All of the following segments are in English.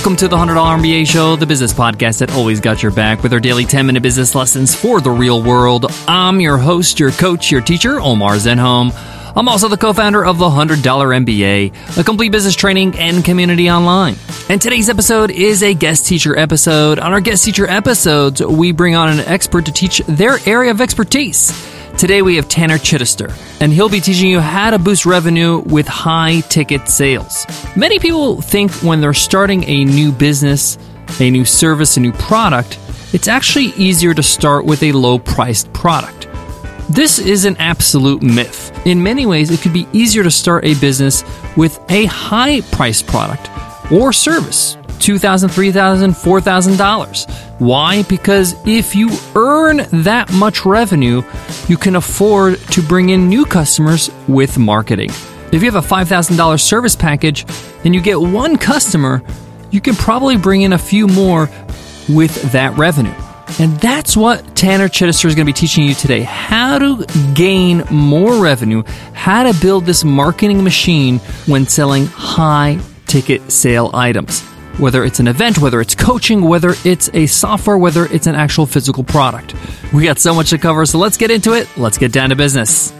Welcome to the $100 MBA Show, the business podcast that always got your back with our daily 10 minute business lessons for the real world. I'm your host, your coach, your teacher, Omar Zenhom. I'm also the co founder of the $100 MBA, a complete business training and community online. And today's episode is a guest teacher episode. On our guest teacher episodes, we bring on an expert to teach their area of expertise. Today we have Tanner Chidester, and he'll be teaching you how to boost revenue with high ticket sales. Many people think when they're starting a new business, a new service, a new product, it's actually easier to start with a low priced product. This is an absolute myth. In many ways, it could be easier to start a business with a high priced product or service $2,000, $3,000, $4,000. Why? Because if you earn that much revenue, you can afford to bring in new customers with marketing. If you have a $5,000 service package and you get one customer, you can probably bring in a few more with that revenue. And that's what Tanner Chidester is going to be teaching you today how to gain more revenue, how to build this marketing machine when selling high ticket sale items whether it's an event, whether it's coaching, whether it's a software, whether it's an actual physical product. We got so much to cover, so let's get into it. Let's get down to business.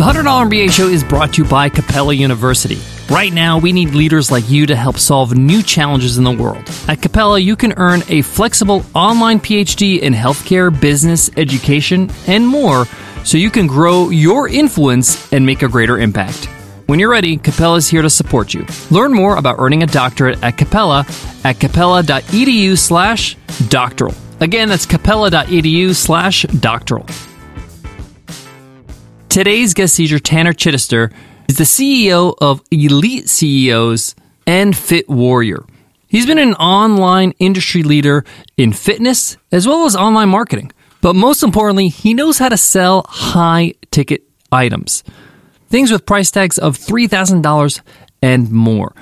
The $100 MBA show is brought to you by Capella University. Right now, we need leaders like you to help solve new challenges in the world. At Capella, you can earn a flexible online PhD in healthcare, business, education, and more so you can grow your influence and make a greater impact. When you're ready, Capella is here to support you. Learn more about earning a doctorate at Capella at capella.edu slash doctoral. Again, that's capella.edu slash doctoral. Today's guest teacher, Tanner Chidester, is the CEO of Elite CEOs and Fit Warrior. He's been an online industry leader in fitness as well as online marketing. But most importantly, he knows how to sell high ticket items things with price tags of $3,000 and more.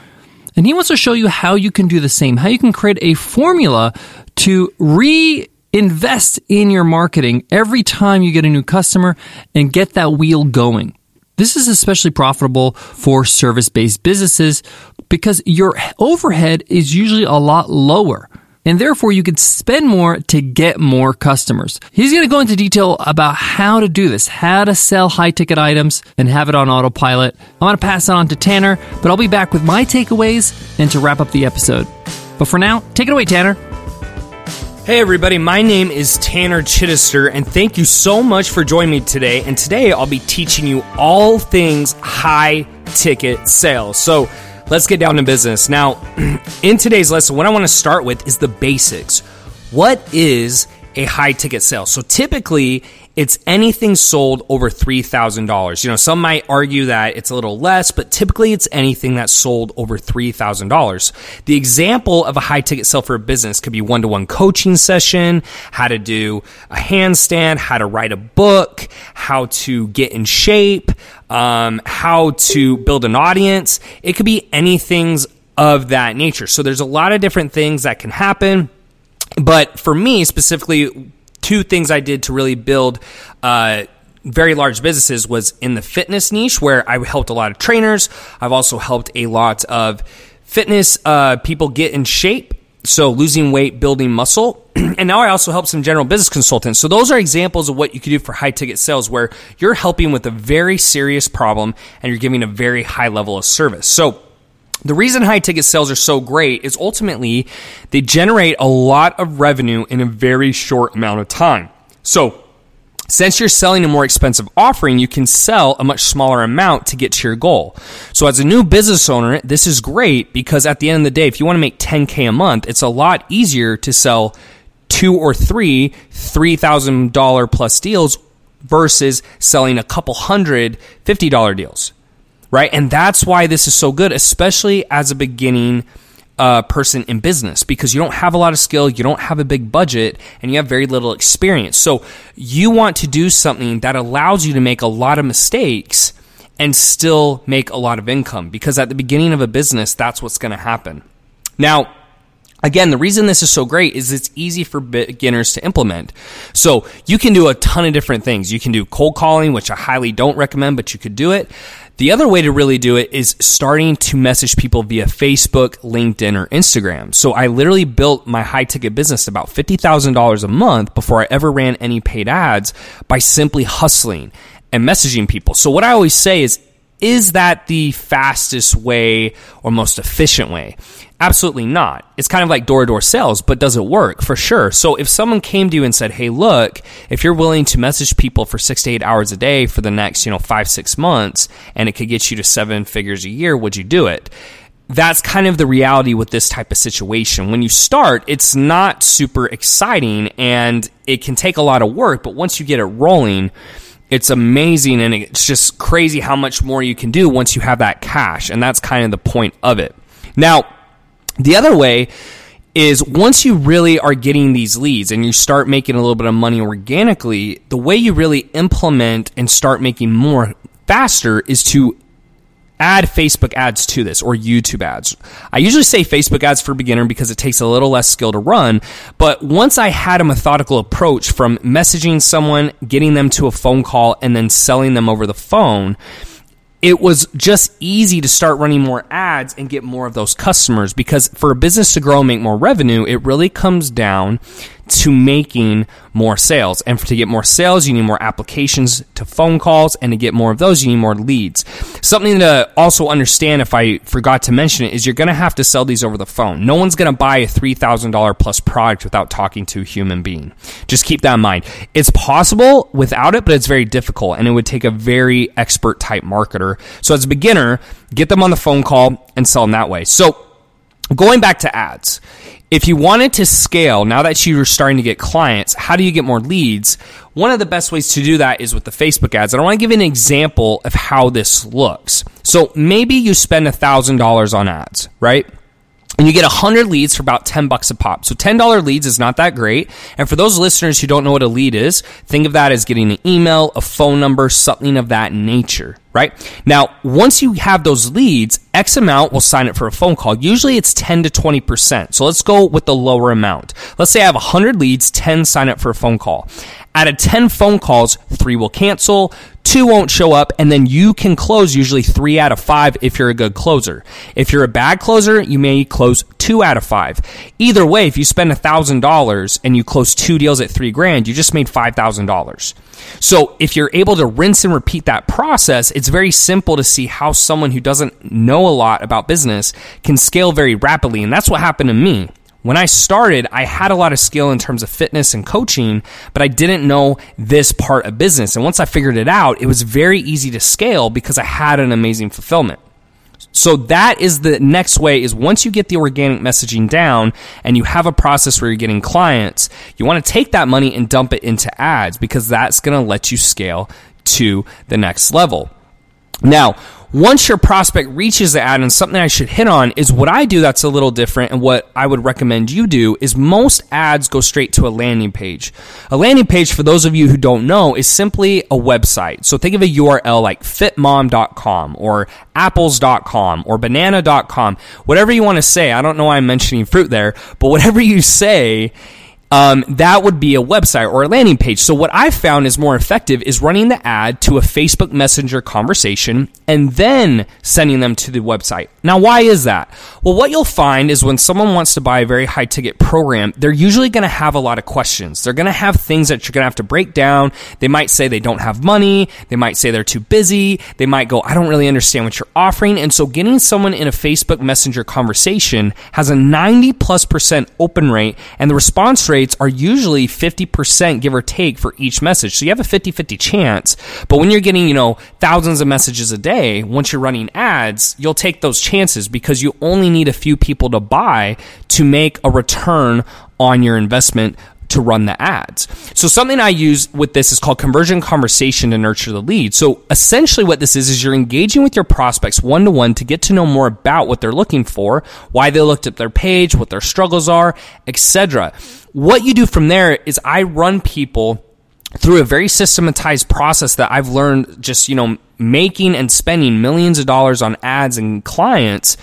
And he wants to show you how you can do the same, how you can create a formula to reinvest in your marketing every time you get a new customer and get that wheel going. This is especially profitable for service based businesses because your overhead is usually a lot lower and therefore you can spend more to get more customers. He's going to go into detail about how to do this, how to sell high ticket items and have it on autopilot. I'm going to pass it on to Tanner, but I'll be back with my takeaways and to wrap up the episode. But for now, take it away, Tanner. Hey, everybody, my name is Tanner Chidester, and thank you so much for joining me today. And today I'll be teaching you all things high ticket sales. So, let's get down to business. Now, in today's lesson, what I want to start with is the basics. What is a high ticket sale? So typically, it's anything sold over $3,000. You know, some might argue that it's a little less, but typically it's anything that's sold over $3,000. The example of a high ticket sale for a business could be one to one coaching session, how to do a handstand, how to write a book, how to get in shape, um, how to build an audience. It could be anything of that nature. So there's a lot of different things that can happen. But for me specifically, two things I did to really build uh, very large businesses was in the fitness niche, where I helped a lot of trainers. I've also helped a lot of fitness uh, people get in shape. So losing weight, building muscle. and now I also help some general business consultants. So those are examples of what you can do for high ticket sales where you're helping with a very serious problem and you're giving a very high level of service. So the reason high ticket sales are so great is ultimately they generate a lot of revenue in a very short amount of time. So, since you're selling a more expensive offering, you can sell a much smaller amount to get to your goal. So as a new business owner, this is great because at the end of the day, if you want to make 10K a month, it's a lot easier to sell two or three $3,000 plus deals versus selling a couple hundred $50 deals right? And that's why this is so good, especially as a beginning uh, person in business, because you don't have a lot of skill, you don't have a big budget, and you have very little experience. So you want to do something that allows you to make a lot of mistakes and still make a lot of income, because at the beginning of a business, that's what's going to happen. Now, Again, the reason this is so great is it's easy for beginners to implement. So you can do a ton of different things. You can do cold calling, which I highly don't recommend, but you could do it. The other way to really do it is starting to message people via Facebook, LinkedIn, or Instagram. So I literally built my high ticket business about $50,000 a month before I ever ran any paid ads by simply hustling and messaging people. So what I always say is, is that the fastest way or most efficient way? Absolutely not. It's kind of like door to door sales, but does it work? For sure. So if someone came to you and said, Hey, look, if you're willing to message people for six to eight hours a day for the next, you know, five, six months, and it could get you to seven figures a year, would you do it? That's kind of the reality with this type of situation. When you start, it's not super exciting and it can take a lot of work, but once you get it rolling, it's amazing and it's just crazy how much more you can do once you have that cash. And that's kind of the point of it. Now, the other way is once you really are getting these leads and you start making a little bit of money organically, the way you really implement and start making more faster is to add Facebook ads to this or YouTube ads. I usually say Facebook ads for beginner because it takes a little less skill to run. But once I had a methodical approach from messaging someone, getting them to a phone call, and then selling them over the phone, it was just easy to start running more ads and get more of those customers because for a business to grow and make more revenue, it really comes down to making more sales. And to get more sales, you need more applications to phone calls. And to get more of those, you need more leads. Something to also understand, if I forgot to mention it, is you're going to have to sell these over the phone. No one's going to buy a $3,000 plus product without talking to a human being. Just keep that in mind. It's possible without it, but it's very difficult. And it would take a very expert type marketer. So as a beginner, get them on the phone call and sell them that way. So going back to ads, if you wanted to scale, now that you're starting to get clients, how do you get more leads? One of the best ways to do that is with the Facebook ads. And I want to give an example of how this looks. So maybe you spend $1,000 on ads, right? and you get 100 leads for about 10 bucks a pop. So $10 leads is not that great. And for those listeners who don't know what a lead is, think of that as getting an email, a phone number, something of that nature, right? Now, once you have those leads, X amount will sign up for a phone call. Usually it's 10 to 20%. So let's go with the lower amount. Let's say I have 100 leads, 10 sign up for a phone call. Out of 10 phone calls, three will cancel, two won't show up, and then you can close usually three out of five if you're a good closer. If you're a bad closer, you may close two out of five. Either way, if you spend $1,000 and you close two deals at three grand, you just made $5,000. So if you're able to rinse and repeat that process, it's very simple to see how someone who doesn't know a lot about business can scale very rapidly. And that's what happened to me. When I started, I had a lot of skill in terms of fitness and coaching, but I didn't know this part of business. And once I figured it out, it was very easy to scale because I had an amazing fulfillment. So that is the next way is once you get the organic messaging down and you have a process where you're getting clients, you want to take that money and dump it into ads because that's going to let you scale to the next level. Now, once your prospect reaches the ad and something I should hit on is what I do that's a little different and what I would recommend you do is most ads go straight to a landing page. A landing page, for those of you who don't know, is simply a website. So think of a URL like fitmom.com or apples.com or banana.com, whatever you want to say. I don't know why I'm mentioning fruit there, but whatever you say, um, that would be a website or a landing page. So what I found is more effective is running the ad to a Facebook Messenger conversation and then sending them to the website. Now, why is that? Well, what you'll find is when someone wants to buy a very high ticket program, they're usually going to have a lot of questions. They're going to have things that you're going to have to break down. They might say they don't have money. They might say they're too busy. They might go, I don't really understand what you're offering. And so getting someone in a Facebook Messenger conversation has a 90 plus percent open rate and the response rates are usually 50% give or take for each message. So you have a 50-50 chance. But when you're getting, you know, thousands of messages a day, once you're running ads, you'll take those chances because you only need a few people to buy to make a return on your investment to run the ads. So something I use with this is called conversion conversation to nurture the lead. So essentially what this is is you're engaging with your prospects one to one to get to know more about what they're looking for, why they looked at their page, what their struggles are, etc. What you do from there is I run people through a very systematized process that I've learned just, you know, making and spending millions of dollars on ads and clients.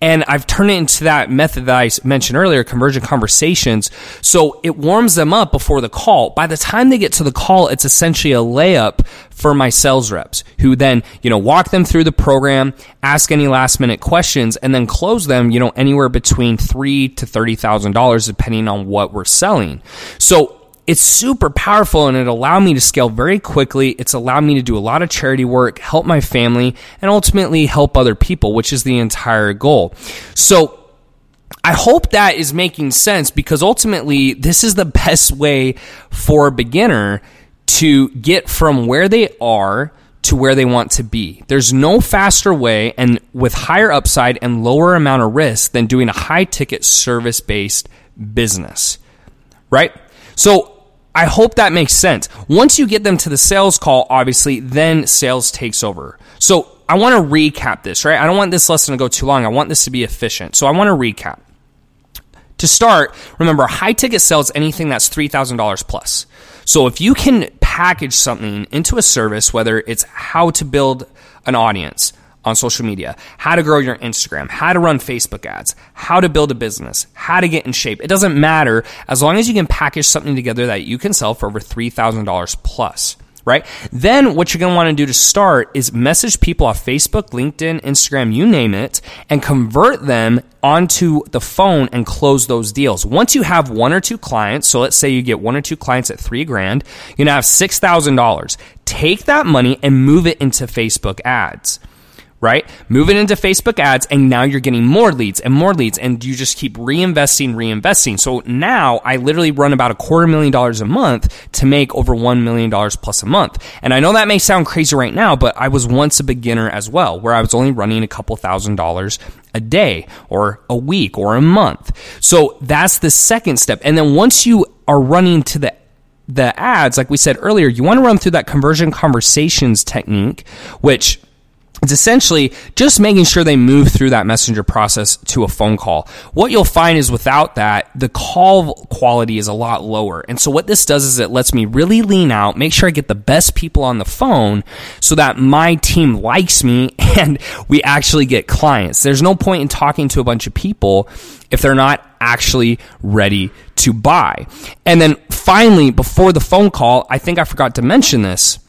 And I've turned it into that method that I mentioned earlier, conversion conversations. So it warms them up before the call. By the time they get to the call, it's essentially a layup for my sales reps who then, you know, walk them through the program, ask any last minute questions and then close them, you know, anywhere between three to $30,000 depending on what we're selling. So it's super powerful and it allowed me to scale very quickly. It's allowed me to do a lot of charity work, help my family, and ultimately help other people, which is the entire goal. So I hope that is making sense because ultimately this is the best way for a beginner to get from where they are to where they want to be. There's no faster way and with higher upside and lower amount of risk than doing a high ticket service based business. Right? So I hope that makes sense. Once you get them to the sales call, obviously, then sales takes over. So I want to recap this, right? I don't want this lesson to go too long. I want this to be efficient. So I want to recap. To start, remember, high ticket sales anything that's $3,000 plus. So if you can package something into a service, whether it's how to build an audience, on social media, how to grow your Instagram, how to run Facebook ads, how to build a business, how to get in shape. It doesn't matter as long as you can package something together that you can sell for over $3,000 plus. Right? Then what you're going to want to do to start is message people off Facebook, LinkedIn, Instagram, you name it, and convert them onto the phone and close those deals. Once you have one or two clients, so let's say you get one or two clients at three grand, you're going to have $6,000. Take that money and move it into Facebook ads right? Moving into Facebook ads, and now you're getting more leads and more leads, and you just keep reinvesting, reinvesting. So now I literally run about a quarter million dollars a month to make over $1 million plus a month. And I know that may sound crazy right now, but I was once a beginner as well, where I was only running a couple thousand dollars a day or a week or a month. So that's the second step. And then once you are running to the the ads, like we said earlier, you want to run through that conversion conversations technique, which it's essentially just making sure they move through that messenger process to a phone call. What you'll find is without that, the call quality is a lot lower. And so what this does is it lets me really lean out, make sure I get the best people on the phone so that my team likes me and we actually get clients. There's no point in talking to a bunch of people if they're not actually ready to buy. And then finally, before the phone call, I think I forgot to mention this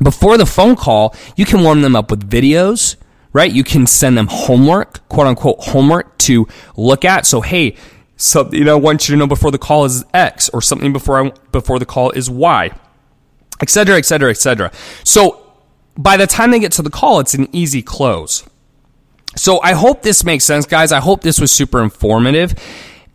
before the phone call, you can warm them up with videos, right? You can send them homework, quote unquote homework to look at. So, hey, you know, I want you to know before the call is X or something before I, before the call is Y, et cetera, et cetera, et cetera. So by the time they get to the call, it's an easy close. So I hope this makes sense, guys. I hope this was super informative.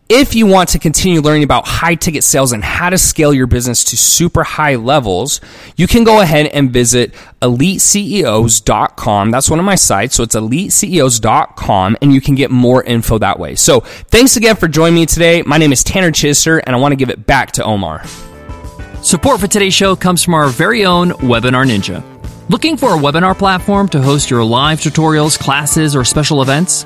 If you want to continue learning about high ticket sales and how to scale your business to super high levels, you can go ahead and visit eliteceos.com. That's one of my sites. So it's eliteceos.com and you can get more info that way. So thanks again for joining me today. My name is Tanner Chidester and I want to give it back to Omar. Support for today's show comes from our very own Webinar Ninja. Looking for a webinar platform to host your live tutorials, classes, or special events?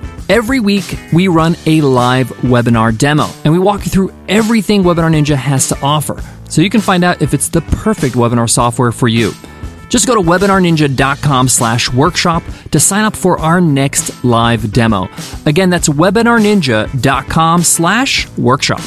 Every week, we run a live webinar demo and we walk you through everything Webinar Ninja has to offer so you can find out if it's the perfect webinar software for you. Just go to webinarninja.com slash workshop to sign up for our next live demo. Again, that's webinarninja.com slash workshop.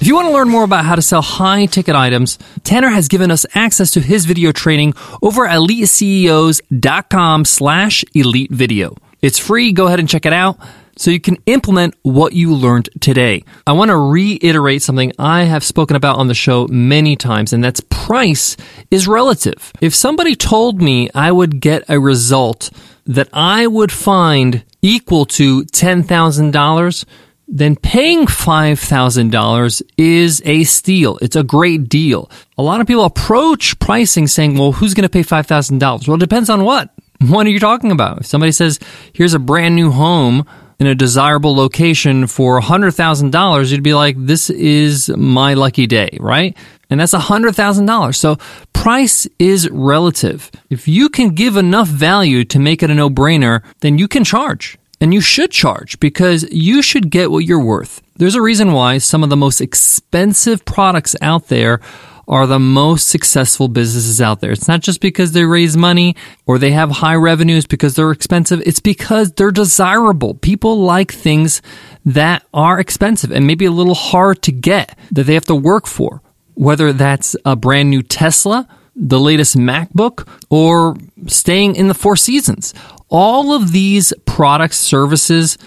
If you want to learn more about how to sell high ticket items, Tanner has given us access to his video training over eliteceos.com slash elite video. It's free. Go ahead and check it out so you can implement what you learned today. I want to reiterate something I have spoken about on the show many times, and that's price is relative. If somebody told me I would get a result that I would find equal to $10,000, then paying $5,000 is a steal. It's a great deal. A lot of people approach pricing saying, well, who's going to pay $5,000? Well, it depends on what. What are you talking about? If somebody says, here's a brand new home in a desirable location for $100,000, you'd be like, this is my lucky day, right? And that's $100,000. So price is relative. If you can give enough value to make it a no brainer, then you can charge. And you should charge because you should get what you're worth. There's a reason why some of the most expensive products out there are the most successful businesses out there. It's not just because they raise money or they have high revenues because they're expensive. It's because they're desirable. People like things that are expensive and maybe a little hard to get that they have to work for. Whether that's a brand new Tesla, the latest MacBook, or staying in the Four Seasons all of these products, services,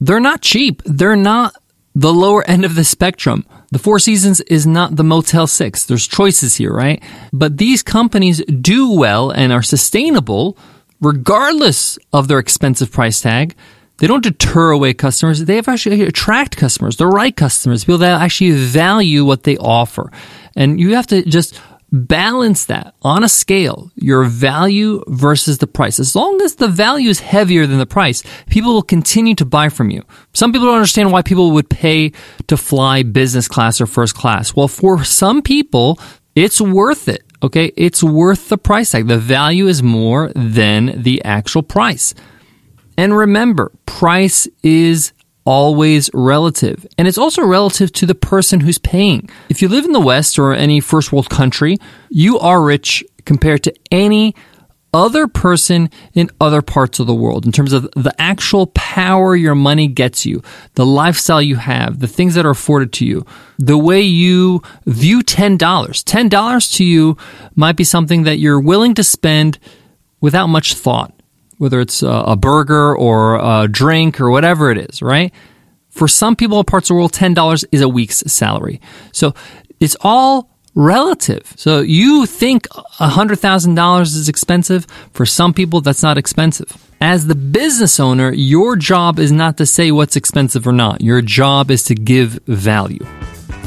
they're not cheap. They're not the lower end of the spectrum. The Four Seasons is not the Motel 6. There's choices here, right? But these companies do well and are sustainable regardless of their expensive price tag. They don't deter away customers. They actually attract customers, the right customers, people that actually value what they offer. And you have to just balance that on a scale, your value versus the price. As long as the value is heavier than the price, people will continue to buy from you. Some people don't understand why people would pay to fly business class or first class. Well, for some people, it's worth it. Okay. It's worth the price tag. The value is more than the actual price. And remember, price is always relative. And it's also relative to the person who's paying. If you live in the West or any first world country, you are rich compared to any other person in other parts of the world in terms of the actual power your money gets you, the lifestyle you have, the things that are afforded to you, the way you view $10. $10 to you might be something that you're willing to spend without much thought whether it's a burger or a drink or whatever it is, right? For some people in parts of the world, $10 is a week's salary. So it's all relative. So you think $100,000 is expensive. For some people, that's not expensive. As the business owner, your job is not to say what's expensive or not. Your job is to give value.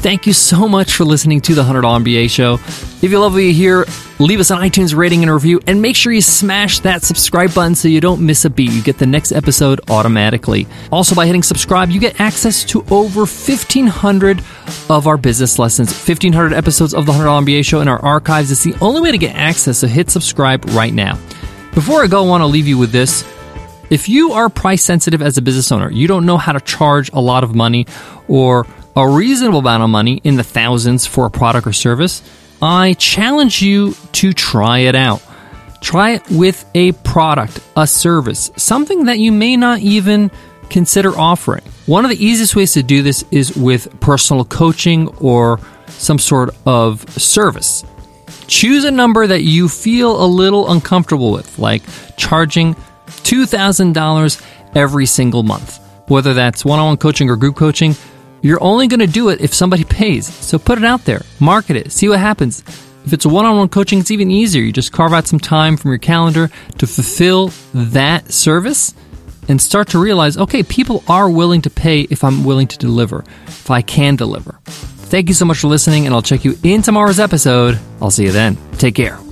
Thank you so much for listening to the $100 MBA show. If you love what you hear, leave us an iTunes rating and review, and make sure you smash that subscribe button so you don't miss a beat. You get the next episode automatically. Also, by hitting subscribe, you get access to over 1,500 of our business lessons, 1,500 episodes of the $100 MBA show in our archives. It's the only way to get access, so hit subscribe right now. Before I go, I want to leave you with this. If you are price sensitive as a business owner, you don't know how to charge a lot of money or a reasonable amount of money in the thousands for a product or service, I challenge you to try it out. Try it with a product, a service, something that you may not even consider offering. One of the easiest ways to do this is with personal coaching or some sort of service. Choose a number that you feel a little uncomfortable with, like charging $2,000 every single month. Whether that's one on one coaching or group coaching, you're only going to do it if somebody pays. So put it out there, market it, see what happens. If it's a one on one coaching, it's even easier. You just carve out some time from your calendar to fulfill that service and start to realize okay, people are willing to pay if I'm willing to deliver, if I can deliver. Thank you so much for listening, and I'll check you in tomorrow's episode. I'll see you then. Take care.